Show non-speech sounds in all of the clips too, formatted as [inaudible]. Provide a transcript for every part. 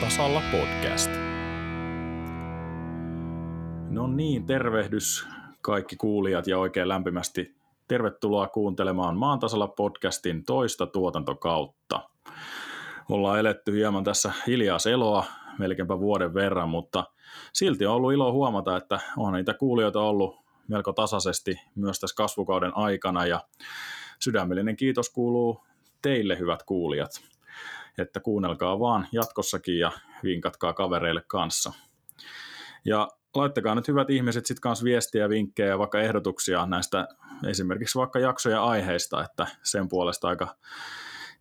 tasalla podcast. No niin, tervehdys kaikki kuulijat ja oikein lämpimästi tervetuloa kuuntelemaan Maan tasalla podcastin toista tuotantokautta. Ollaan eletty hieman tässä hiljaa seloa melkeinpä vuoden verran, mutta silti on ollut ilo huomata, että on niitä kuulijoita ollut melko tasaisesti myös tässä kasvukauden aikana ja sydämellinen kiitos kuuluu teille hyvät kuulijat, että kuunnelkaa vaan jatkossakin ja vinkatkaa kavereille kanssa. Ja laittakaa nyt hyvät ihmiset sitten kanssa viestiä, vinkkejä ja vaikka ehdotuksia näistä esimerkiksi vaikka jaksoja aiheista, että sen puolesta aika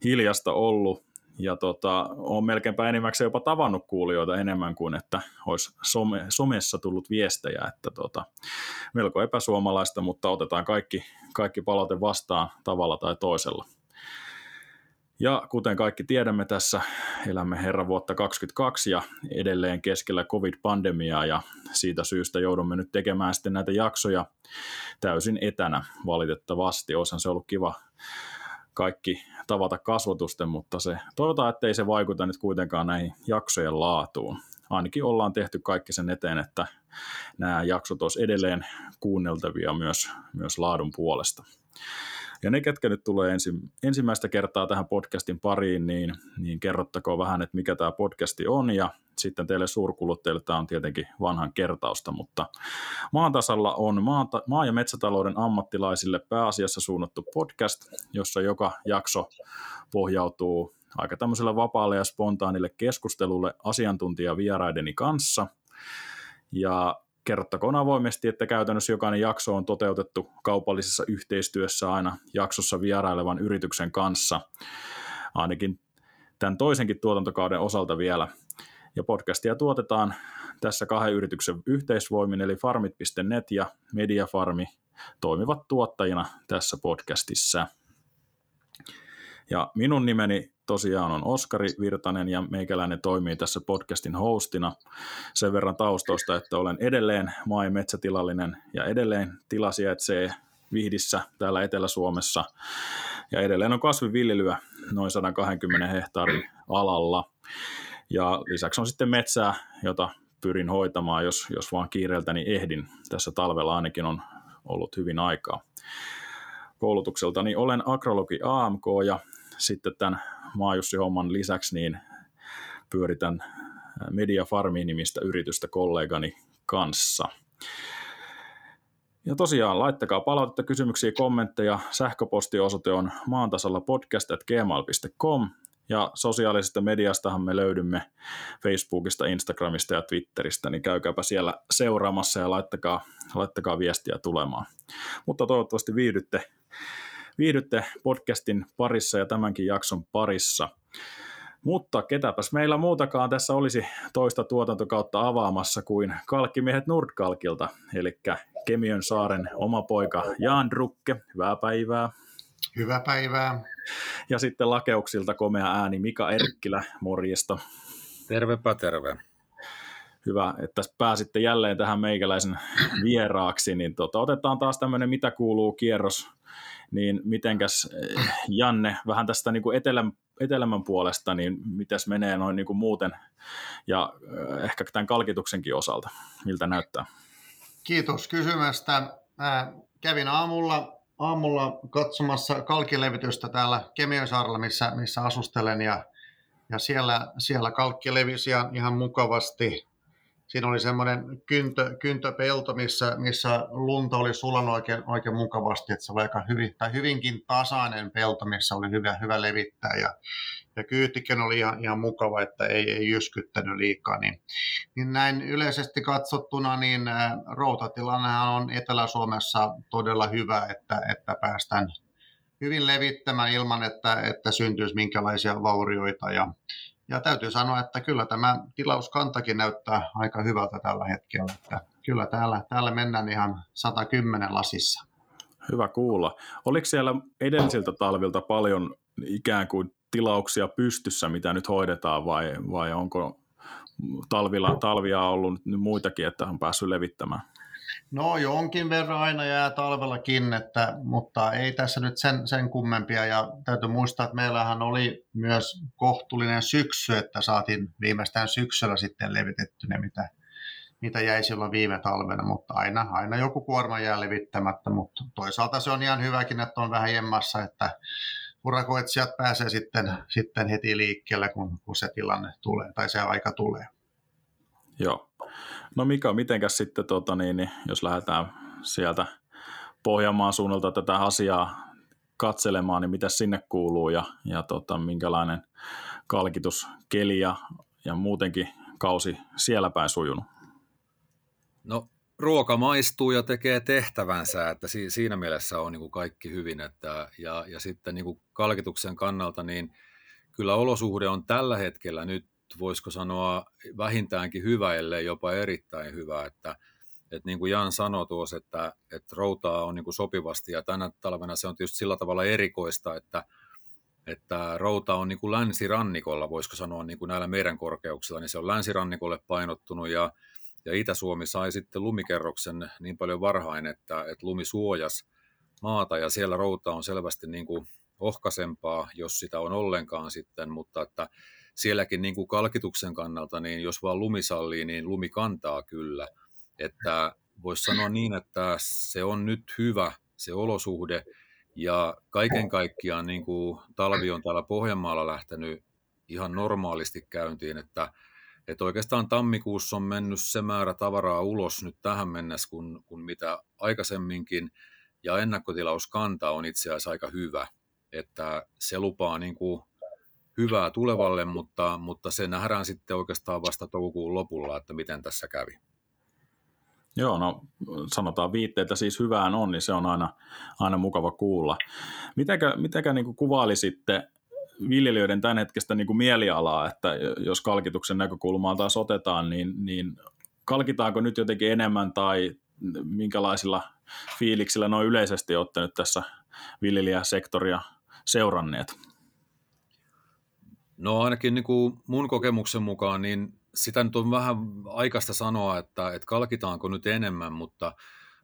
hiljasta ollut ja tota, on melkeinpä enimmäkseen jopa tavannut kuulijoita enemmän kuin että olisi some, somessa tullut viestejä, että tota, melko epäsuomalaista, mutta otetaan kaikki, kaikki palaute vastaan tavalla tai toisella. Ja kuten kaikki tiedämme tässä, elämme herran vuotta 2022 ja edelleen keskellä covid-pandemiaa ja siitä syystä joudumme nyt tekemään sitten näitä jaksoja täysin etänä valitettavasti. Olisihan se ollut kiva kaikki tavata kasvotusten, mutta se, toivotaan, ettei se vaikuta nyt kuitenkaan näihin jaksojen laatuun. Ainakin ollaan tehty kaikki sen eteen, että nämä jaksot olisivat edelleen kuunneltavia myös, myös laadun puolesta. Ja ne, ketkä nyt tulee ensi, ensimmäistä kertaa tähän podcastin pariin, niin, niin kerrottakoon vähän, että mikä tämä podcasti on ja sitten teille suurkuluttajille tämä on tietenkin vanhan kertausta, mutta maan tasalla on maata, maa- ja metsätalouden ammattilaisille pääasiassa suunnattu podcast, jossa joka jakso pohjautuu aika tämmöiselle vapaalle ja spontaanille keskustelulle asiantuntijavieraideni kanssa. Ja kerrottakoon avoimesti, että käytännössä jokainen jakso on toteutettu kaupallisessa yhteistyössä aina jaksossa vierailevan yrityksen kanssa, ainakin tämän toisenkin tuotantokauden osalta vielä. Ja podcastia tuotetaan tässä kahden yrityksen yhteisvoimin, eli farmit.net ja Mediafarmi toimivat tuottajina tässä podcastissa. Ja minun nimeni tosiaan on Oskari Virtanen ja meikäläinen toimii tässä podcastin hostina sen verran taustoista, että olen edelleen maa- ja metsätilallinen ja edelleen tila sijaitsee Vihdissä täällä Etelä-Suomessa ja edelleen on kasviviljelyä noin 120 hehtaarin alalla. Ja lisäksi on sitten metsää, jota pyrin hoitamaan, jos, jos vaan kiireeltäni ehdin. Tässä talvella ainakin on ollut hyvin aikaa. Koulutukseltani olen agrologi AMK ja sitten tämän Maajussi-homman lisäksi niin pyöritän Media Farmi-nimistä yritystä kollegani kanssa. Ja tosiaan, laittakaa palautetta, kysymyksiä, kommentteja. Sähköpostiosoite on maantasalla podcast.gmail.com ja sosiaalisesta mediastahan me löydymme Facebookista, Instagramista ja Twitteristä, niin käykääpä siellä seuraamassa ja laittakaa, laittakaa viestiä tulemaan. Mutta toivottavasti viihdytte viihdytte podcastin parissa ja tämänkin jakson parissa. Mutta ketäpäs meillä muutakaan tässä olisi toista tuotantokautta avaamassa kuin Kalkkimiehet Nordkalkilta, eli Kemiön saaren oma poika Jaan Drukke. Hyvää päivää. Hyvää päivää. Ja sitten Lakeuksilta komea ääni Mika Erkkilä, morjesta. Tervepä terve. Hyvä, että pääsitte jälleen tähän meikäläisen [laughs] vieraaksi, niin tota, otetaan taas tämmöinen mitä kuuluu kierros niin mitenkäs eh, Janne, vähän tästä niin kuin etelän, etelämän puolesta, niin mitäs menee noin niin kuin muuten ja eh, ehkä tämän kalkituksenkin osalta, miltä näyttää? Kiitos kysymästä. Mä kävin aamulla, aamulla katsomassa kalkilevitystä täällä Kemiönsaarella, missä, missä asustelen ja, ja siellä, siellä kalkki levisi ihan mukavasti siinä oli semmoinen kyntö, kyntöpelto, missä, missä lunta oli sulanut oikein, oikein mukavasti, että se oli aika hyvin, tai hyvinkin tasainen pelto, missä oli hyvä, hyvä levittää ja, ja kyytikin oli ihan, ihan mukava, että ei, ei jyskyttänyt liikaa. Niin, niin näin yleisesti katsottuna, niin routatilannehan on Etelä-Suomessa todella hyvä, että, että päästään hyvin levittämään ilman, että, että syntyisi minkälaisia vaurioita ja, ja täytyy sanoa, että kyllä tämä tilauskantakin näyttää aika hyvältä tällä hetkellä. Että kyllä täällä, täällä mennään ihan 110 lasissa. Hyvä kuulla. Oliko siellä edellisiltä talvilta paljon ikään kuin tilauksia pystyssä, mitä nyt hoidetaan, vai, vai onko talvilla, talvia ollut nyt muitakin, että on päässyt levittämään? No jonkin verran aina jää talvellakin, että, mutta ei tässä nyt sen, sen kummempia. Ja täytyy muistaa, että meillähän oli myös kohtuullinen syksy, että saatiin viimeistään syksyllä sitten levitetty ne, mitä, mitä jäi silloin viime talvena, mutta aina, aina joku kuorma jää levittämättä, mutta toisaalta se on ihan hyväkin, että on vähän jemmassa, että urakoitsijat pääsee sitten, sitten heti liikkeelle, kun, kun se tilanne tulee tai se aika tulee. Joo. No Mika, mitenkäs sitten, tota, niin, niin, jos lähdetään sieltä Pohjanmaan suunnalta tätä asiaa katselemaan, niin mitä sinne kuuluu ja, ja tota, minkälainen kalkituskeli ja, ja muutenkin kausi siellä päin sujunut? No ruoka maistuu ja tekee tehtävänsä, että si- siinä mielessä on niin kuin kaikki hyvin. Että, ja, ja sitten niin kuin kalkituksen kannalta, niin kyllä olosuhde on tällä hetkellä nyt, voisiko sanoa, vähintäänkin hyvä, ellei jopa erittäin hyvä. Että, että niin kuin Jan sanoi tuossa, että, että routaa on niin kuin sopivasti ja tänä talvena se on tietysti sillä tavalla erikoista, että, että routa on niin kuin länsirannikolla, voisiko sanoa niin kuin näillä meidän korkeuksilla, niin se on länsirannikolle painottunut ja ja Itä-Suomi sai sitten lumikerroksen niin paljon varhain, että, että lumi suojas maata ja siellä routa on selvästi niin kuin ohkaisempaa, jos sitä on ollenkaan sitten, mutta että sielläkin niin kuin kalkituksen kannalta, niin jos vaan lumi sallii, niin lumi kantaa kyllä. Että voisi sanoa niin, että se on nyt hyvä se olosuhde ja kaiken kaikkiaan niin kuin talvi on täällä Pohjanmaalla lähtenyt ihan normaalisti käyntiin, että että oikeastaan tammikuussa on mennyt se määrä tavaraa ulos nyt tähän mennessä, kun, kun mitä aikaisemminkin, ja ennakkotilauskanta on itse asiassa aika hyvä, että se lupaa niin kuin hyvää tulevalle, mutta, mutta se nähdään sitten oikeastaan vasta toukokuun lopulla, että miten tässä kävi. Joo, no sanotaan viitteitä siis hyvään on, niin se on aina, aina mukava kuulla. Mitenkä, mitenkä niin kuvailisitte viljelijöiden tämänhetkistä niin kuin mielialaa, että jos kalkituksen näkökulmaa taas otetaan, niin, niin kalkitaanko nyt jotenkin enemmän tai minkälaisilla fiiliksillä noin yleisesti olette nyt tässä viljelijäsektoria seuranneet? No ainakin niin kuin mun kokemuksen mukaan, niin sitä nyt on vähän aikaista sanoa, että, että kalkitaanko nyt enemmän, mutta,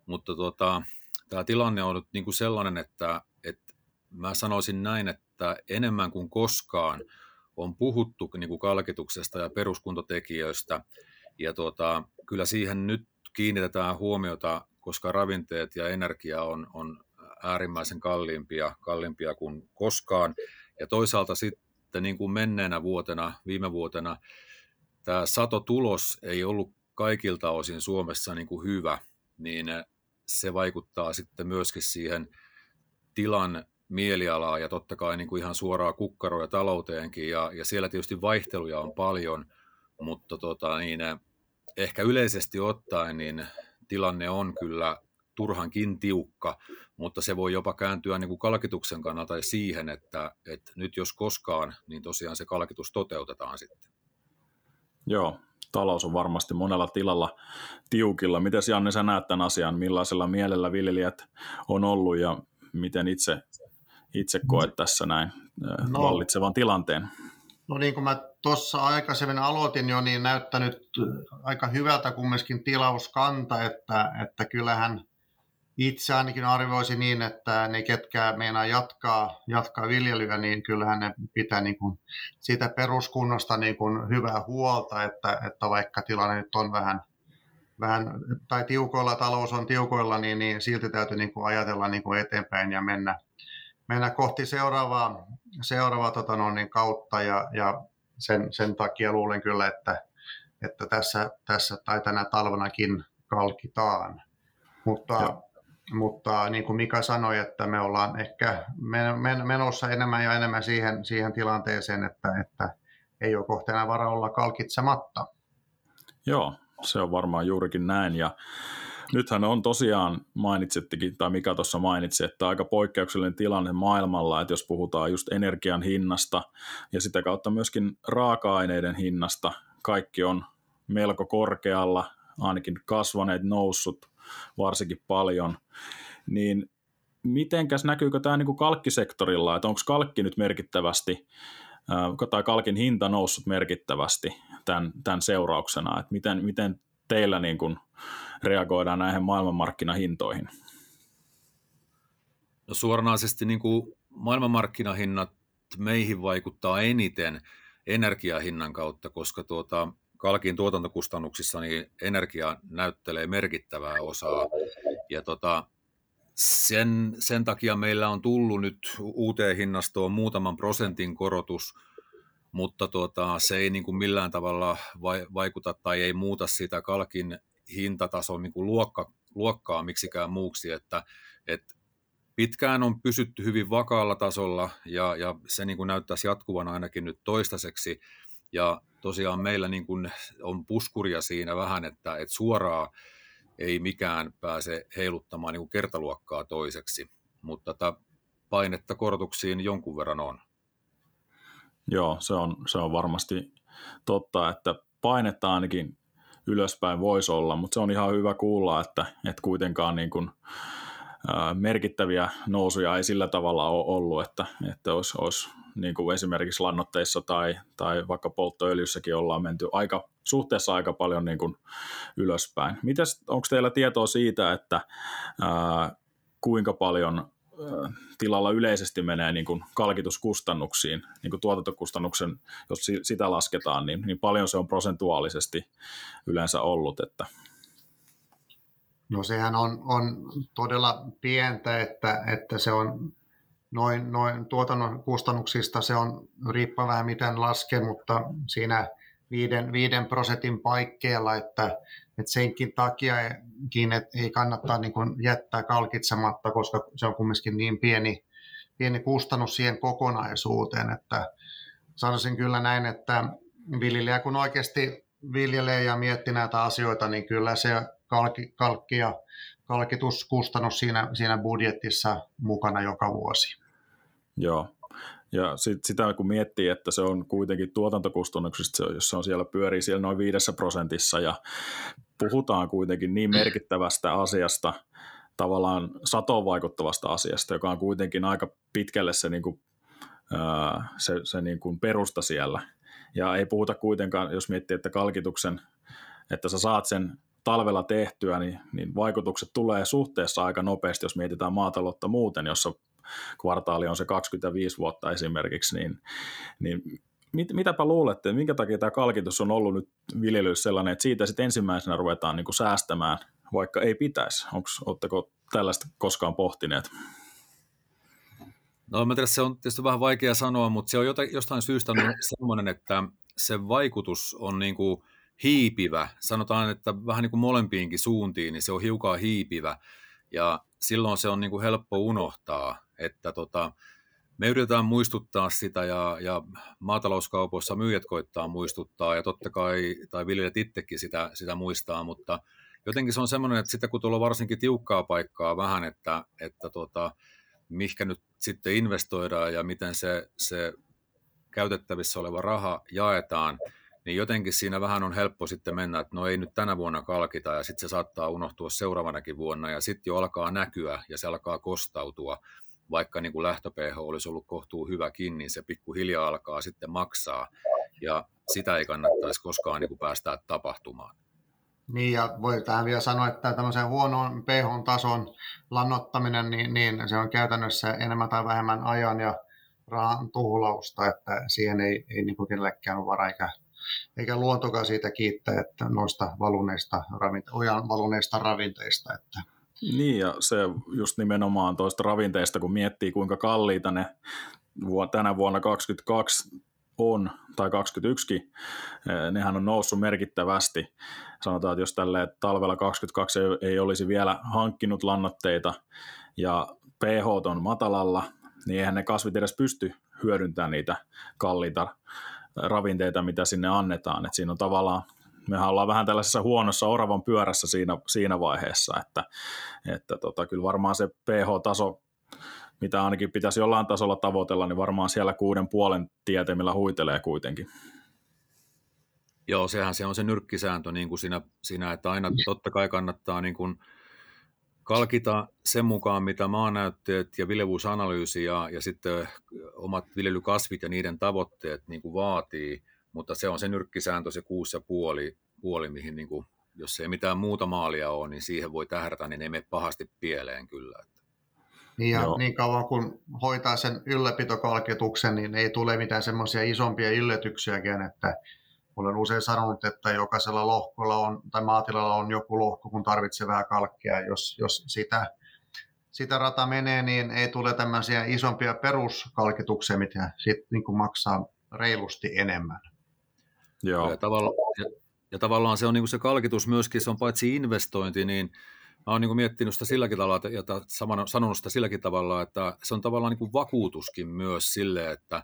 mutta tota, tämä tilanne on nyt niin kuin sellainen, että, että mä sanoisin näin, että enemmän kuin koskaan on puhuttu niin kuin kalkituksesta ja peruskuntotekijöistä, ja tuota, kyllä siihen nyt kiinnitetään huomiota, koska ravinteet ja energia on, on äärimmäisen kalliimpia, kalliimpia kuin koskaan. Ja toisaalta sitten niin kuin menneenä vuotena, viime vuotena, tämä satotulos ei ollut kaikilta osin Suomessa niin kuin hyvä, niin se vaikuttaa sitten myöskin siihen tilan mielialaa ja totta kai niin kuin ihan suoraa kukkaroja talouteenkin. Ja, ja siellä tietysti vaihteluja on paljon, mutta tota, niin, ehkä yleisesti ottaen niin tilanne on kyllä turhankin tiukka, mutta se voi jopa kääntyä niin kuin kalkituksen kannalta siihen, että, että nyt jos koskaan, niin tosiaan se kalkitus toteutetaan sitten. Joo, talous on varmasti monella tilalla tiukilla. Miten Janne sä näet tämän asian, millaisella mielellä viljelijät on ollut ja miten itse itse koet tässä näin no, vallitsevan tilanteen? No niin kuin mä tuossa aikaisemmin aloitin jo, niin näyttänyt aika hyvältä kumminkin tilauskanta, että, että kyllähän itse ainakin arvioisin niin, että ne, ketkä meinaa jatkaa, jatkaa viljelyä, niin kyllähän ne pitää niin kuin siitä peruskunnosta niin kuin hyvää huolta, että, että vaikka tilanne nyt on vähän, vähän tai tiukoilla, talous on tiukoilla, niin, niin silti täytyy niin kuin ajatella niin kuin eteenpäin ja mennä, mennä kohti seuraavaa, seuraavaa tota no, niin kautta ja, ja sen, sen, takia luulen kyllä, että, että tässä, tässä tai tänä talvenakin kalkitaan. Mutta, mutta niin kuin Mika sanoi, että me ollaan ehkä menossa enemmän ja enemmän siihen, siihen tilanteeseen, että, että ei ole kohta enää vara olla kalkitsematta. Joo, se on varmaan juurikin näin. Ja nythän on tosiaan, mainitsittekin, tai mikä tuossa mainitsi, että aika poikkeuksellinen tilanne maailmalla, että jos puhutaan just energian hinnasta ja sitä kautta myöskin raaka-aineiden hinnasta, kaikki on melko korkealla, ainakin kasvaneet, noussut varsinkin paljon, niin mitenkäs näkyykö tämä niin kuin kalkkisektorilla, että onko kalkki nyt merkittävästi tai kalkin hinta noussut merkittävästi tämän, tämän seurauksena, että miten, miten teillä niin kuin reagoidaan näihin maailmanmarkkinahintoihin? No suoranaisesti niin kuin maailmanmarkkinahinnat meihin vaikuttaa eniten energiahinnan kautta, koska tuota, kalkin tuotantokustannuksissa niin energia näyttelee merkittävää osaa. Ja tota, sen, sen takia meillä on tullut nyt uuteen hinnastoon muutaman prosentin korotus, mutta tuota, se ei niin kuin millään tavalla vaikuta tai ei muuta sitä kalkin hintatason niin kuin luokka, luokkaa miksikään muuksi, että, että pitkään on pysytty hyvin vakaalla tasolla ja, ja se niin kuin näyttäisi jatkuvan ainakin nyt toistaiseksi. Ja tosiaan meillä niin kuin on puskuria siinä vähän, että, että suoraa ei mikään pääse heiluttamaan niin kuin kertaluokkaa toiseksi, mutta tätä painetta korotuksiin jonkun verran on. Joo, se on, se on varmasti totta, että painetta ainakin ylöspäin voisi olla, mutta se on ihan hyvä kuulla, että, että kuitenkaan niin kuin, merkittäviä nousuja ei sillä tavalla ole ollut, että, että olisi, olisi niin kuin esimerkiksi lannoitteissa tai, tai vaikka polttoöljyssäkin ollaan menty aika, suhteessa aika paljon niin kuin ylöspäin. Mites, onko teillä tietoa siitä, että ää, kuinka paljon tilalla yleisesti menee niin kuin kalkituskustannuksiin, niin kuin tuotantokustannuksen, jos sitä lasketaan, niin, niin paljon se on prosentuaalisesti yleensä ollut, että No sehän on, on todella pientä, että, että se on noin, noin tuotannon kustannuksista se on riippuen vähän miten laskee, mutta siinä viiden, viiden prosentin paikkeilla, että, että senkin takia että ei kannata niin kuin jättää kalkitsematta, koska se on kumminkin niin pieni, pieni kustannus siihen kokonaisuuteen, että sanoisin kyllä näin, että viljelijä kun oikeasti viljelee ja miettii näitä asioita, niin kyllä se kalkki, kalkki ja kalkituskustannus siinä, siinä budjetissa mukana joka vuosi. Joo, ja sit, sitä kun miettii, että se on kuitenkin tuotantokustannuksista, jos se on siellä pyörii siellä noin viidessä prosentissa ja puhutaan kuitenkin niin merkittävästä asiasta, tavallaan satoon vaikuttavasta asiasta, joka on kuitenkin aika pitkälle se, niin kuin, se, se niin kuin perusta siellä. Ja ei puhuta kuitenkaan, jos miettii, että kalkituksen, että sä saat sen talvella tehtyä, niin, niin vaikutukset tulee suhteessa aika nopeasti, jos mietitään maataloutta muuten, jossa kvartaali on se 25 vuotta esimerkiksi, niin, niin mit, mitäpä luulette, minkä takia tämä kalkitus on ollut nyt viljelyssä sellainen, että siitä sitten ensimmäisenä ruvetaan niin kuin säästämään, vaikka ei pitäisi? Oletteko tällaista koskaan pohtineet? No mä tiedän, se on tietysti vähän vaikea sanoa, mutta se on jostain syystä sellainen, että se vaikutus on niin kuin hiipivä. Sanotaan, että vähän niin kuin molempiinkin suuntiin, niin se on hiukan hiipivä. Ja silloin se on niin kuin helppo unohtaa, että tota, me yritetään muistuttaa sitä ja, ja maatalouskaupoissa myyjät koittaa muistuttaa ja totta kai, tai viljelijät itsekin sitä, sitä muistaa, mutta jotenkin se on semmoinen, että sitten kun tuolla varsinkin tiukkaa paikkaa vähän, että, että tota, mihkä nyt sitten investoidaan ja miten se, se käytettävissä oleva raha jaetaan, niin jotenkin siinä vähän on helppo sitten mennä, että no ei nyt tänä vuonna kalkita ja sitten se saattaa unohtua seuraavanakin vuonna ja sitten jo alkaa näkyä ja se alkaa kostautua, vaikka niin kuin lähtö-pH olisi ollut kohtuu hyväkin, niin se pikkuhiljaa alkaa sitten maksaa ja sitä ei kannattaisi koskaan niin kuin päästää tapahtumaan. Niin, ja voi tähän vielä sanoa, että tämmöisen huonon pH-tason lannottaminen, niin, niin se on käytännössä enemmän tai vähemmän ajan ja rahan tuhlausta, että siihen ei, ei niin kenellekään ole vara eikä eikä luontokaan siitä kiittää, että noista valuneista, ojan valuneista ravinteista. Että. Niin, ja se just nimenomaan toista ravinteista, kun miettii kuinka kalliita ne tänä vuonna 2022 on, tai 21 eh, nehän on noussut merkittävästi. Sanotaan, että jos tälle talvella 22 ei olisi vielä hankkinut lannoitteita ja pH on matalalla, niin eihän ne kasvit edes pysty hyödyntämään niitä kalliita ravinteita, mitä sinne annetaan. Et siinä on tavallaan, mehän ollaan vähän tällaisessa huonossa oravan pyörässä siinä, siinä vaiheessa, että, että tota, kyllä varmaan se pH-taso, mitä ainakin pitäisi jollain tasolla tavoitella, niin varmaan siellä kuuden puolen tieteemillä huitelee kuitenkin. Joo, sehän se on se nyrkkisääntö niin kuin siinä, siinä, että aina totta kai kannattaa niin kuin kalkita sen mukaan, mitä maanäytteet ja viljevuusanalyysi ja, ja sitten omat viljelykasvit ja niiden tavoitteet niin kuin vaatii, mutta se on se nyrkkisääntö, se kuusi ja puoli, puoli mihin niin kuin jos ei mitään muuta maalia ole, niin siihen voi tähdätä, niin ei mene pahasti pieleen kyllä. Niin, ja niin kauan kun hoitaa sen ylläpitokalkituksen, niin ei tule mitään semmoisia isompia yllätyksiäkin, että olen usein sanonut, että jokaisella lohkolla on, tai maatilalla on joku lohko, kun tarvitsee vähän kalkkia. Jos, jos sitä, sitä rata menee, niin ei tule tämmöisiä isompia peruskalkituksia, mitä sit niin kuin maksaa reilusti enemmän. Joo. Ja, tavalla, ja, ja tavallaan se on niin kuin se kalkitus myöskin, se on paitsi investointi, niin mä oon niin miettinyt sitä silläkin tavalla, ja sanonut sitä silläkin tavalla, että se on tavallaan niin kuin vakuutuskin myös sille, että,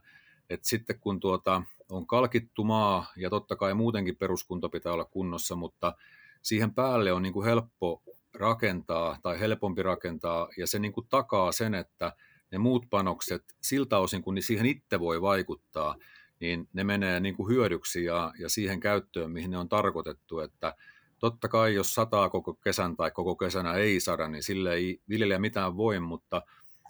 että sitten kun tuota, on kalkittu maa, ja totta kai muutenkin peruskunto pitää olla kunnossa, mutta siihen päälle on niin kuin helppo rakentaa tai helpompi rakentaa, ja se niin kuin takaa sen, että ne muut panokset, siltä osin kun siihen itse voi vaikuttaa, niin ne menee niin kuin hyödyksi ja, ja siihen käyttöön, mihin ne on tarkoitettu, että totta kai jos sataa koko kesän tai koko kesänä ei sada, niin sille ei viljelijä mitään voi, mutta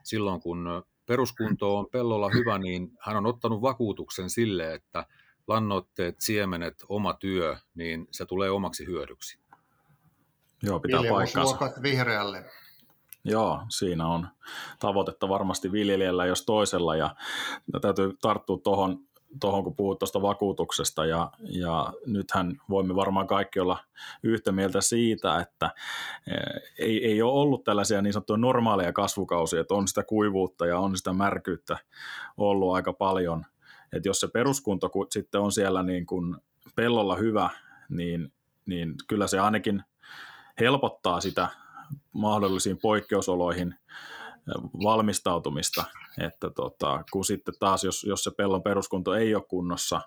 silloin kun peruskunto on pellolla hyvä, niin hän on ottanut vakuutuksen sille, että lannoitteet, siemenet, oma työ, niin se tulee omaksi hyödyksi. Joo, pitää paikkansa. vihreälle. Joo, siinä on tavoitetta varmasti viljelijällä jos toisella ja täytyy tarttua tuohon tuohon, kun puhut tuosta vakuutuksesta, ja, ja nythän voimme varmaan kaikki olla yhtä mieltä siitä, että eh, ei, ei ole ollut tällaisia niin sanottuja normaaleja kasvukausia, että on sitä kuivuutta ja on sitä märkyyttä ollut aika paljon. Että jos se peruskunto sitten on siellä niin kuin pellolla hyvä, niin, niin kyllä se ainakin helpottaa sitä mahdollisiin poikkeusoloihin valmistautumista, että tota, kun sitten taas, jos, jos se pellon peruskunto ei ole kunnossa,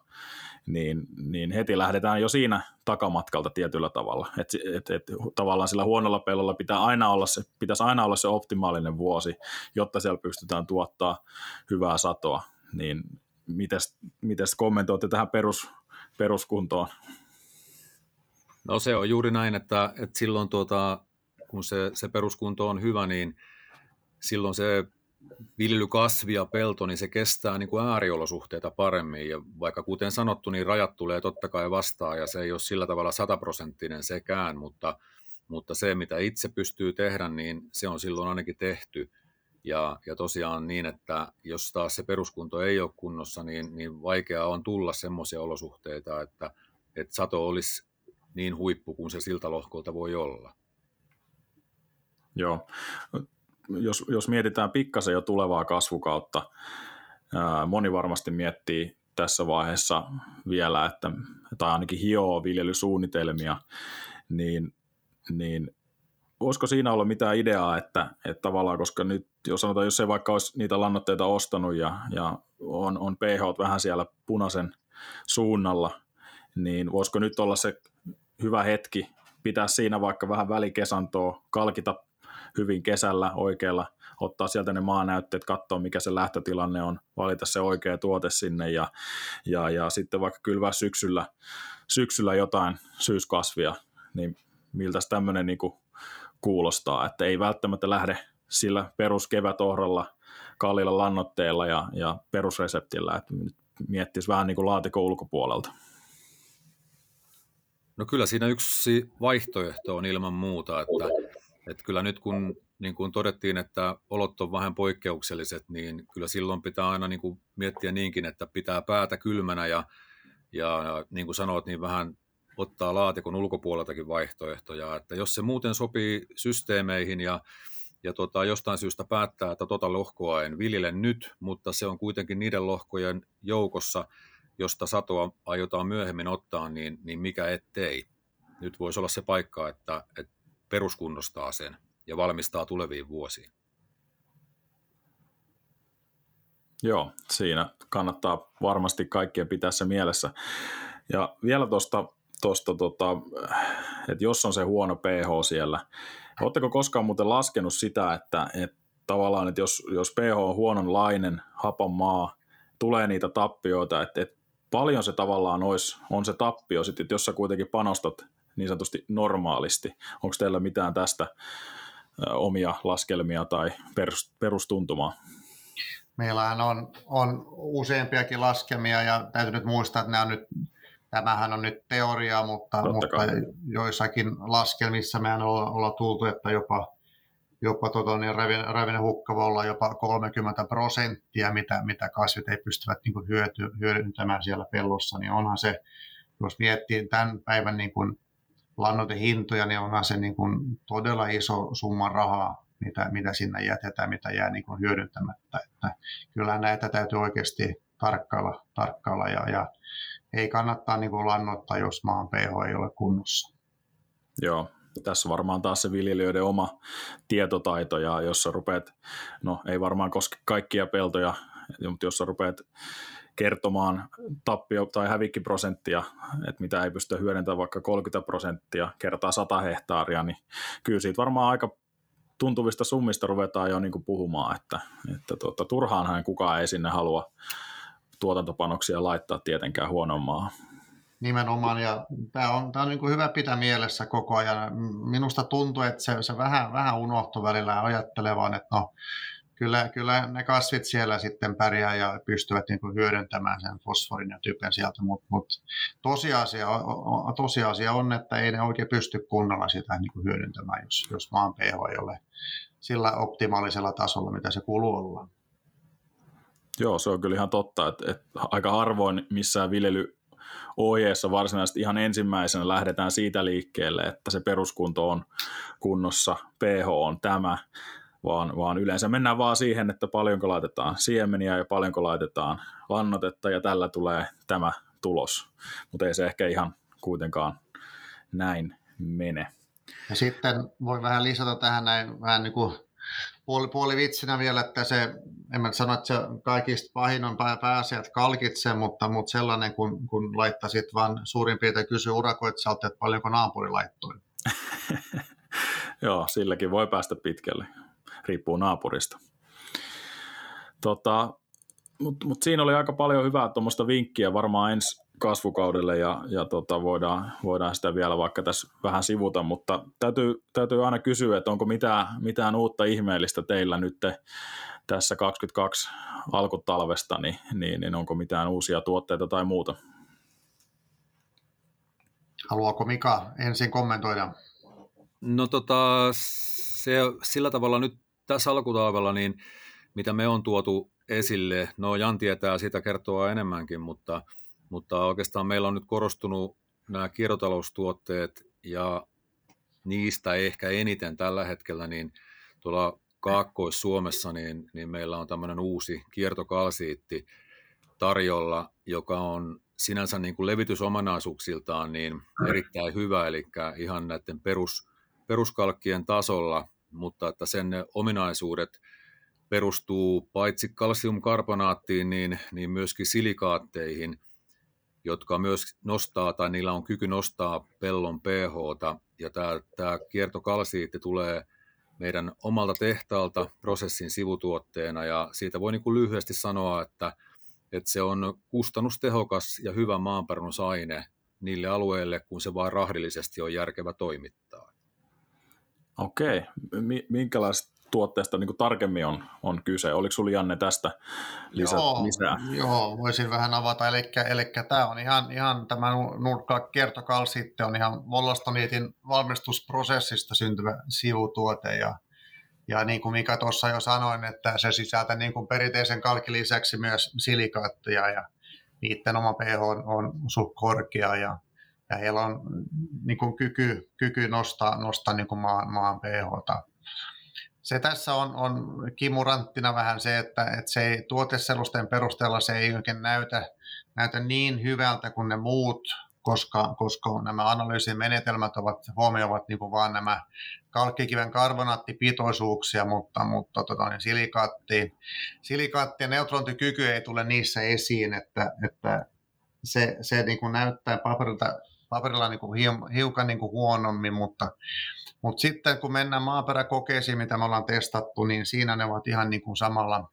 niin, niin heti lähdetään jo siinä takamatkalta tietyllä tavalla. Et, et, et, tavallaan sillä huonolla pellolla pitää aina olla se, pitäisi aina olla se optimaalinen vuosi, jotta siellä pystytään tuottaa hyvää satoa. Niin mites, mites kommentoitte tähän perus, peruskuntoon? No se on juuri näin, että, että silloin tuota, kun se, se peruskunto on hyvä, niin – silloin se viljelykasvi ja pelto, niin se kestää niin kuin ääriolosuhteita paremmin. Ja vaikka kuten sanottu, niin rajat tulee totta kai vastaan ja se ei ole sillä tavalla sataprosenttinen sekään, mutta, mutta se mitä itse pystyy tehdä, niin se on silloin ainakin tehty. Ja, ja tosiaan niin, että jos taas se peruskunto ei ole kunnossa, niin, niin vaikeaa on tulla semmoisia olosuhteita, että, että sato olisi niin huippu kuin se siltä lohkolta voi olla. Joo jos, jos mietitään pikkasen jo tulevaa kasvukautta, ää, moni varmasti miettii tässä vaiheessa vielä, että, tai ainakin hioo viljelysuunnitelmia, niin, niin voisiko siinä olla mitään ideaa, että, että tavallaan, koska nyt, jos sanotaan, jos ei vaikka olisi niitä lannoitteita ostanut ja, ja on, on pH vähän siellä punaisen suunnalla, niin voisiko nyt olla se hyvä hetki pitää siinä vaikka vähän välikesantoa, kalkita hyvin kesällä oikealla, ottaa sieltä ne maanäytteet, katsoa mikä se lähtötilanne on, valita se oikea tuote sinne ja, ja, ja sitten vaikka kylvää syksyllä, syksyllä jotain syyskasvia, niin miltä tämmöinen niin kuulostaa, että ei välttämättä lähde sillä peruskevätohralla, kalliilla lannoitteella ja, ja perusreseptillä, että miettisi vähän niin kuin laatikon ulkopuolelta. No kyllä siinä yksi vaihtoehto on ilman muuta, että että kyllä nyt kun, niin kuin todettiin, että olot on vähän poikkeukselliset, niin kyllä silloin pitää aina niin kuin miettiä niinkin, että pitää päätä kylmänä ja, ja niin kuin sanoit, niin vähän ottaa laatikon ulkopuoleltakin vaihtoehtoja. Että jos se muuten sopii systeemeihin ja, ja tota, jostain syystä päättää, että tota lohkoa en viljele nyt, mutta se on kuitenkin niiden lohkojen joukossa, josta satoa aiotaan myöhemmin ottaa, niin, niin mikä ettei. Nyt voisi olla se paikka, että, että peruskunnostaa sen ja valmistaa tuleviin vuosiin. Joo, siinä kannattaa varmasti kaikkien pitää se mielessä. Ja vielä tuosta, tosta, tota, että jos on se huono pH siellä, oletteko koskaan muuten laskenut sitä, että, että tavallaan, että jos, jos pH on huononlainen, hapan maa, tulee niitä tappioita, että, että paljon se tavallaan olisi, on se tappio sitten, että jos sä kuitenkin panostat niin sanotusti normaalisti. Onko teillä mitään tästä omia laskelmia tai perustuntumaa? Meillähän on, on useampiakin laskelmia ja täytyy nyt muistaa, että nämä on nyt tämähän on nyt teoria, mutta, mutta joissakin laskelmissa mehän ollaan, olla tultu, että jopa, jopa tota, niin ravinne hukka voi olla jopa 30 prosenttia, mitä, mitä kasvit ei pystyvät niin kuin hyöty, hyödyntämään siellä pellossa, niin onhan se, jos miettii tämän päivän niin kuin lannoitehintoja, niin onhan se niin kuin todella iso summa rahaa, mitä, mitä sinne jätetään, mitä jää niin kuin hyödyntämättä. Että kyllä näitä täytyy oikeasti tarkkailla, tarkkailla ja, ja ei kannattaa niin kuin lannoittaa, jos maan pH ei ole kunnossa. Joo, tässä varmaan taas se viljelijöiden oma tietotaito, ja jos sä rupeat, no ei varmaan koske kaikkia peltoja, mutta jos sä rupeat kertomaan tappio- tai hävikkiprosenttia, että mitä ei pysty hyödyntämään vaikka 30 prosenttia kertaa 100 hehtaaria, niin kyllä siitä varmaan aika tuntuvista summista ruvetaan jo niin puhumaan, että, että tuota, turhaanhan kukaan ei sinne halua tuotantopanoksia laittaa tietenkään huonoon maahan. Nimenomaan, ja tämä on, tämä on niin kuin hyvä pitää mielessä koko ajan. Minusta tuntuu, että se, se vähän, vähän unohtuu välillä ajattelevaan, että no, kyllä, kyllä ne kasvit siellä sitten pärjää ja pystyvät niin kuin hyödyntämään sen fosforin ja typen sieltä, mutta mut tosiasia, tosiasia on, että ei ne oikein pysty kunnolla sitä niin kuin hyödyntämään, jos, jos maan pH ei ole sillä optimaalisella tasolla, mitä se kuuluu olla. Joo, se on kyllä ihan totta, että, että aika harvoin missään viljelyohjeessa varsinaisesti ihan ensimmäisenä lähdetään siitä liikkeelle, että se peruskunto on kunnossa, pH on tämä, vaan, vaan yleensä mennään vaan siihen, että paljonko laitetaan siemeniä ja paljonko laitetaan lannotetta ja tällä tulee tämä tulos. Mutta ei se ehkä ihan kuitenkaan näin mene. Ja sitten voi vähän lisätä tähän näin vähän niin kuin puoli, puoli vitsinä vielä, että se, en mä sano, että se kaikista pahin on pääasiat kalkitse, mutta, mutta sellainen, kun, kun laittaisit vaan suurin piirtein kysy urakoitsijalta, että paljonko naapuri laittoi. [laughs] Joo, silläkin voi päästä pitkälle riippuu naapurista. Tota, Mutta mut siinä oli aika paljon hyvää tuommoista vinkkiä varmaan ensi kasvukaudelle ja, ja tota, voidaan, voidaan sitä vielä vaikka tässä vähän sivuta, mutta täytyy, täytyy aina kysyä, että onko mitään, mitään uutta ihmeellistä teillä nyt tässä 22 alkutalvesta, niin, niin, niin onko mitään uusia tuotteita tai muuta? Haluaako Mika ensin kommentoida? No tota, se, sillä tavalla nyt tässä alkutaavella, niin mitä me on tuotu esille, no Jan tietää sitä kertoa enemmänkin, mutta, mutta oikeastaan meillä on nyt korostunut nämä kiertotaloustuotteet ja niistä ehkä eniten tällä hetkellä, niin tuolla Kaakkois-Suomessa niin, niin meillä on tämmöinen uusi kiertokalsiitti tarjolla, joka on sinänsä niin kuin levitysomanaisuuksiltaan niin erittäin hyvä, eli ihan näiden perus, peruskalkkien tasolla mutta että sen ominaisuudet perustuu paitsi kalsiumkarbonaattiin, niin, niin myöskin silikaatteihin, jotka myös nostaa, tai niillä on kyky nostaa pellon pH, ja tämä, tämä kiertokalsiitti tulee meidän omalta tehtaalta prosessin sivutuotteena, ja siitä voi niin kuin lyhyesti sanoa, että, että se on kustannustehokas ja hyvä maanparannusaine niille alueille, kun se vain rahdillisesti on järkevä toimittaa. Okei. Minkälaista tuotteesta niin tarkemmin on, on kyse? Oliko sinulla Janne tästä lisä, joo, lisää? Joo, voisin vähän avata. Eli, eli tämä on ihan, ihan tämä nurkka sitten on ihan Vollastoniitin valmistusprosessista syntyvä sivutuote ja ja niin kuin Mika tuossa jo sanoin, että se sisältää niin kuin perinteisen kalkin lisäksi myös silikaatteja ja niiden oma pH on, on suht korkea ja ja heillä on niin kuin kyky, kyky nostaa, nostaa niin kuin maan, maan pH. Se tässä on, on kimuranttina vähän se, että, että se ei, tuoteselusten perusteella se ei oikein näytä, näytä niin hyvältä kuin ne muut, koska, koska nämä analyysimenetelmät ovat, huomioivat niin vain nämä kalkkikiven karbonaattipitoisuuksia, mutta, mutta tota, niin silikaatti, silikaatti ja neutrontikyky ei tule niissä esiin, että, että se, se niin kuin näyttää paperilta paperilla niin kuin hiukan niin kuin huonommin, mutta, mutta sitten kun mennään maaperäkokeisiin, mitä me ollaan testattu, niin siinä ne ovat ihan niin kuin samalla,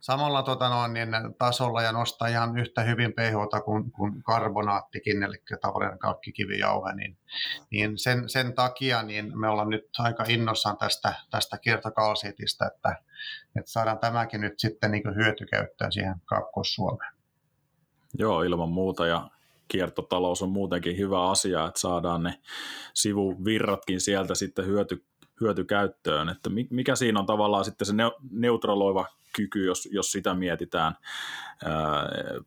samalla tota noin, niin tasolla ja nostaa ihan yhtä hyvin pH kuin, kuin karbonaattikin, eli tavallinen kalkkikivijauhe, niin, niin sen, sen, takia niin me ollaan nyt aika innossaan tästä, tästä kiertokalsiitista, että, että saadaan tämäkin nyt sitten niin hyötykäyttöön siihen Kaakkois-Suomeen. Joo, ilman muuta, ja kiertotalous on muutenkin hyvä asia, että saadaan ne sivuvirratkin sieltä sitten hyöty, hyötykäyttöön, että mikä siinä on tavallaan sitten se neutraloiva kyky, jos, jos sitä mietitään,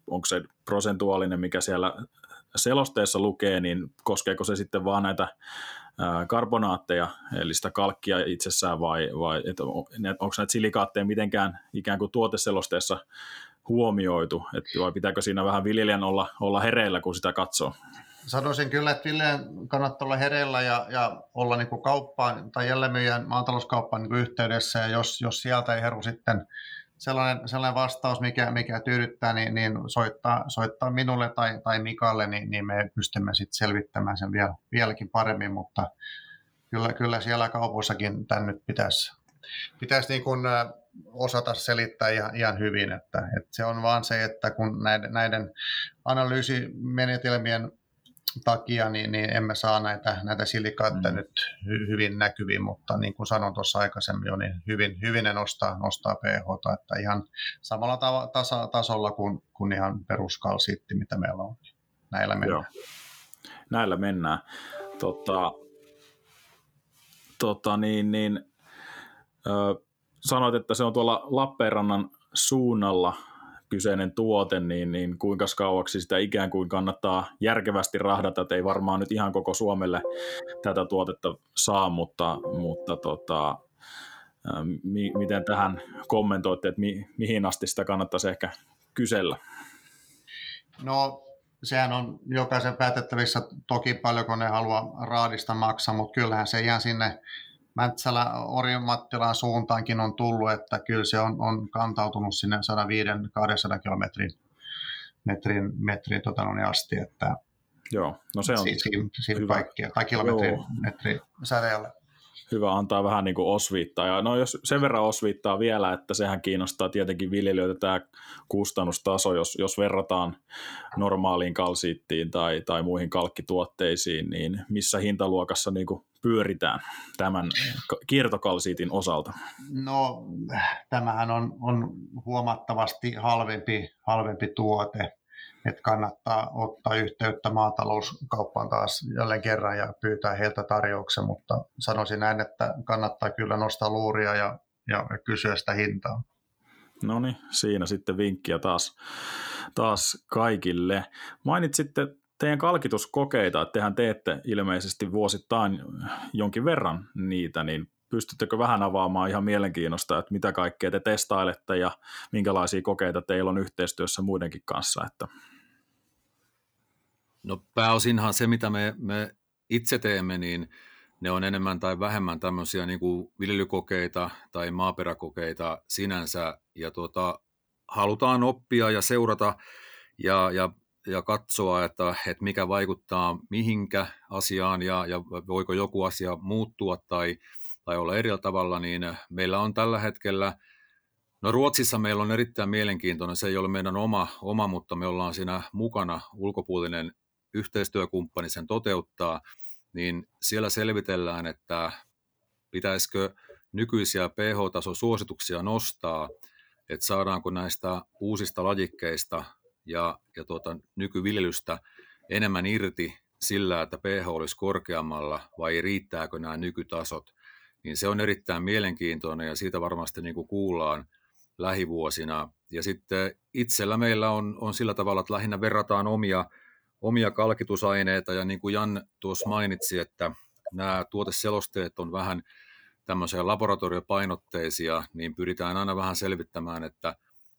onko se prosentuaalinen, mikä siellä selosteessa lukee, niin koskeeko se sitten vaan näitä karbonaatteja, eli sitä kalkkia itsessään, vai, vai onko näitä silikaatteja mitenkään ikään kuin tuoteselosteessa huomioitu, että vai pitääkö siinä vähän viljelijän olla, olla hereillä, kun sitä katsoo? Sanoisin kyllä, että viljelijän kannattaa olla hereillä ja, ja olla niin kauppaan tai jälleenmyyjän maatalouskauppaan niin yhteydessä, ja jos, jos sieltä ei heru sitten sellainen, sellainen vastaus, mikä, mikä tyydyttää, niin, niin soittaa, soittaa minulle tai, tai Mikalle, niin, niin me pystymme sitten selvittämään sen vielä, vieläkin paremmin, mutta kyllä, kyllä siellä kaupoissakin tämän nyt pitäisi, pitäisi niin kuin osata selittää ihan, ihan hyvin, että, että se on vaan se, että kun näiden, näiden analyysimenetelmien takia niin, niin emme saa näitä, näitä silikaatteja mm. nyt hy, hyvin näkyviin, mutta niin kuin sanoin tuossa aikaisemmin jo, niin hyvin, hyvin ne nostaa, nostaa pH, että ihan samalla tava, tasa, tasolla kuin, kuin ihan peruskalsiitti, mitä meillä on. Näillä mennään. Joo. Näillä mennään. Tota, tota niin, niin, ö, sanoit, että se on tuolla Lappeenrannan suunnalla kyseinen tuote, niin, niin kuinka kauaksi sitä ikään kuin kannattaa järkevästi rahdata, että ei varmaan nyt ihan koko Suomelle tätä tuotetta saa, mutta, mutta tota, mi, miten tähän kommentoitte, että mi, mihin asti sitä kannattaisi ehkä kysellä? No sehän on jokaisen päätettävissä toki paljonko ne haluaa raadista maksaa, mutta kyllähän se ihan sinne Mäntsälä Orimattilan suuntaankin on tullut, että kyllä se on, on kantautunut sinne 105-200 kilometrin metrin, metrin tota asti, että Joo, no se on si- si- si- hyvä. Kaikkia, tai kilometrin metrin säteellä hyvä antaa vähän niin kuin osviittaa. Ja no jos sen verran osviittaa vielä, että sehän kiinnostaa tietenkin viljelijöitä tämä kustannustaso, jos, jos verrataan normaaliin kalsiittiin tai, tai muihin kalkkituotteisiin, niin missä hintaluokassa niin kuin pyöritään tämän kiertokalsiitin osalta? No tämähän on, on huomattavasti halvempi, halvempi tuote että kannattaa ottaa yhteyttä maatalouskauppaan taas jälleen kerran ja pyytää heiltä tarjouksen, mutta sanoisin näin, että kannattaa kyllä nostaa luuria ja, ja kysyä sitä hintaa. No niin, siinä sitten vinkkiä taas, taas kaikille. Mainitsitte teidän kalkituskokeita, että tehän teette ilmeisesti vuosittain jonkin verran niitä, niin pystyttekö vähän avaamaan ihan mielenkiinnosta, että mitä kaikkea te testailette ja minkälaisia kokeita teillä on yhteistyössä muidenkin kanssa, että? No pääosinhan se, mitä me, me itse teemme, niin ne on enemmän tai vähemmän tämmöisiä niin kuin viljelykokeita tai maaperäkokeita sinänsä, ja tuota, halutaan oppia ja seurata ja, ja, ja katsoa, että, että mikä vaikuttaa mihinkä asiaan ja, ja voiko joku asia muuttua tai, tai olla eri tavalla, niin meillä on tällä hetkellä – No Ruotsissa meillä on erittäin mielenkiintoinen, se ei ole meidän oma, oma, mutta me ollaan siinä mukana ulkopuolinen yhteistyökumppani sen toteuttaa, niin siellä selvitellään, että pitäisikö nykyisiä pH-tasosuosituksia nostaa, että saadaanko näistä uusista lajikkeista ja, ja tuota, nykyviljelystä enemmän irti sillä, että pH olisi korkeammalla vai riittääkö nämä nykytasot, niin se on erittäin mielenkiintoinen ja siitä varmasti niin kuin kuullaan lähivuosina. Ja sitten itsellä meillä on, on sillä tavalla, että lähinnä verrataan omia omia kalkitusaineita ja niin kuin Jan tuossa mainitsi, että nämä tuoteselosteet on vähän tämmöisiä laboratoriopainotteisia, niin pyritään aina vähän selvittämään, että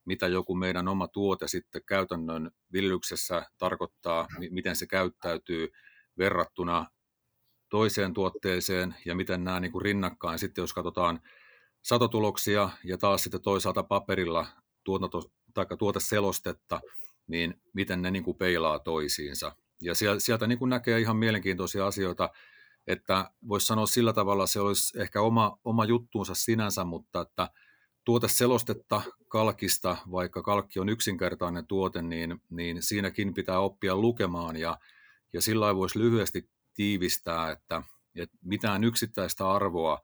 mitä joku meidän oma tuote sitten käytännön viljelyksessä tarkoittaa, miten se käyttäytyy verrattuna toiseen tuotteeseen ja miten nämä niin kuin rinnakkain sitten, jos katsotaan satotuloksia ja taas sitten toisaalta paperilla tuotanto, tai tuoteselostetta, niin miten ne niin kuin peilaa toisiinsa. Ja sieltä niin kuin näkee ihan mielenkiintoisia asioita, että voisi sanoa sillä tavalla, se olisi ehkä oma, oma juttuunsa sinänsä, mutta että tuoteselostetta kalkista, vaikka kalkki on yksinkertainen tuote, niin, niin siinäkin pitää oppia lukemaan ja, ja sillä voisi lyhyesti tiivistää, että, että mitään yksittäistä arvoa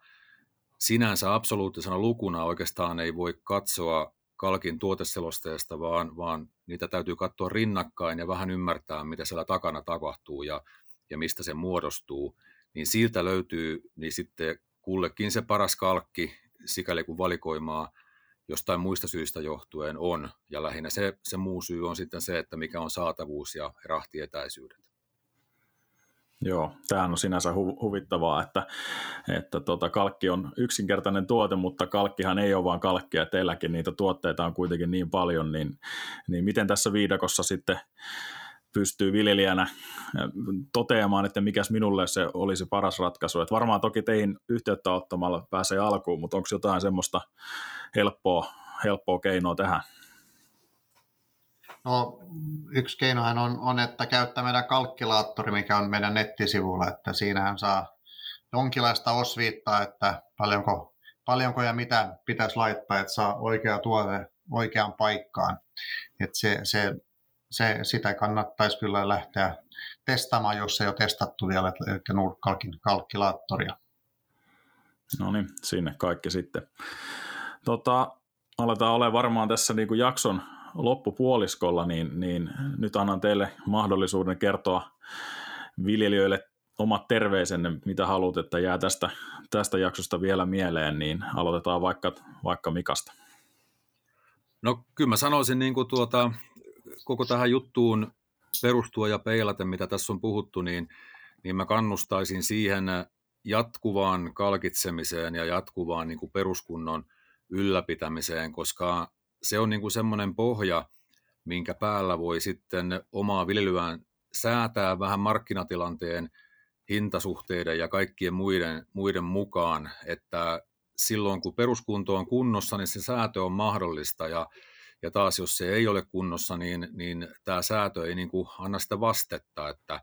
sinänsä absoluuttisena lukuna oikeastaan ei voi katsoa kalkin tuoteselosteesta, vaan, vaan niitä täytyy katsoa rinnakkain ja vähän ymmärtää, mitä siellä takana tapahtuu ja, ja mistä se muodostuu. Niin siltä löytyy niin sitten kullekin se paras kalkki, sikäli kun valikoimaa jostain muista syistä johtuen on. Ja lähinnä se, se muu syy on sitten se, että mikä on saatavuus ja rahtietäisyydet. Joo, tämähän on sinänsä hu- huvittavaa, että, että tota, kalkki on yksinkertainen tuote, mutta kalkkihan ei ole vain kalkkia, teilläkin niitä tuotteita on kuitenkin niin paljon, niin, niin miten tässä viidakossa sitten pystyy viljelijänä toteamaan, että mikäs minulle se olisi paras ratkaisu. Että varmaan toki teihin yhteyttä ottamalla pääsee alkuun, mutta onko jotain semmoista helppoa, helppoa keinoa tähän? No, yksi keinohan on, on, että käyttää meidän kalkkilaattori, mikä on meidän nettisivulla, että siinähän saa jonkinlaista osviittaa, että paljonko, paljonko ja mitä pitäisi laittaa, että saa oikea tuote oikeaan paikkaan. Että se, se, se, sitä kannattaisi kyllä lähteä testaamaan, jos ei ole testattu vielä, eli Nordkalkin kalkkilaattoria. No niin, sinne kaikki sitten. Tota, aletaan olemaan varmaan tässä niin kuin jakson loppupuoliskolla, niin, niin nyt annan teille mahdollisuuden kertoa viljelijöille omat terveisenne, mitä haluat, että jää tästä, tästä jaksosta vielä mieleen, niin aloitetaan vaikka, vaikka Mikasta. No kyllä mä sanoisin niin kuin tuota, koko tähän juttuun perustua ja peilata, mitä tässä on puhuttu, niin, niin mä kannustaisin siihen jatkuvaan kalkitsemiseen ja jatkuvaan niin kuin peruskunnon ylläpitämiseen, koska se on niin kuin semmoinen pohja, minkä päällä voi sitten omaa viljelyään säätää vähän markkinatilanteen, hintasuhteiden ja kaikkien muiden, muiden mukaan, että silloin kun peruskunto on kunnossa, niin se säätö on mahdollista ja, ja taas jos se ei ole kunnossa, niin, niin tämä säätö ei niin kuin anna sitä vastetta, että,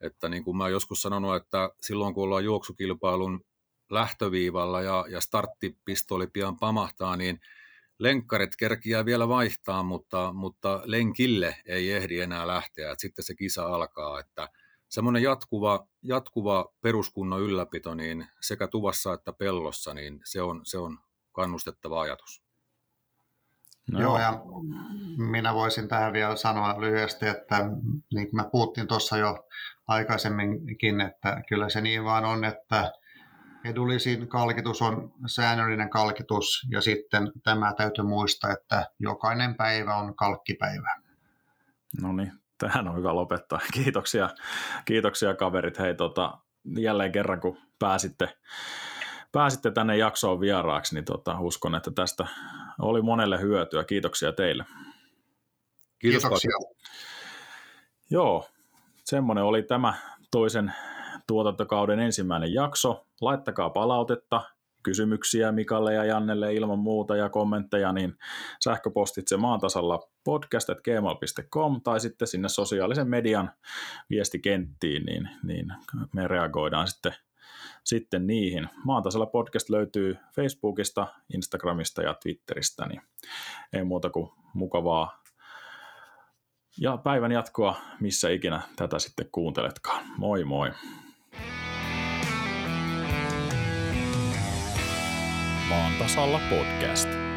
että niin kuin mä joskus sanonut, että silloin kun ollaan juoksukilpailun lähtöviivalla ja, ja starttipistoli pian pamahtaa, niin lenkkarit kerkiää vielä vaihtaa, mutta, mutta lenkille ei ehdi enää lähteä, että sitten se kisa alkaa, että semmoinen jatkuva, jatkuva peruskunnon ylläpito niin sekä tuvassa että pellossa, niin se on, se on kannustettava ajatus. No. Joo, ja minä voisin tähän vielä sanoa lyhyesti, että niin kuin me puhuttiin tuossa jo aikaisemminkin, että kyllä se niin vaan on, että edullisin kalkitus on säännöllinen kalkitus ja sitten tämä täytyy muistaa, että jokainen päivä on kalkkipäivä. No niin, tähän on hyvä lopettaa. [laughs] Kiitoksia, kiitoksia kaverit. Hei, tota, jälleen kerran kun pääsitte, pääsitte tänne jaksoon vieraaksi, niin tota, uskon, että tästä oli monelle hyötyä. Kiitoksia teille. Kiitos Kiitoksia. Joo, semmoinen oli tämä toisen tuotantokauden ensimmäinen jakso. Laittakaa palautetta, kysymyksiä Mikalle ja Jannelle ilman muuta ja kommentteja, niin sähköpostitse maantasalla podcast.gmail.com tai sitten sinne sosiaalisen median viestikenttiin, niin, niin me reagoidaan sitten, sitten niihin. Maantasalla podcast löytyy Facebookista, Instagramista ja Twitteristä, niin ei muuta kuin mukavaa ja päivän jatkoa, missä ikinä tätä sitten kuunteletkaan. Moi moi! Maan tasalla podcast.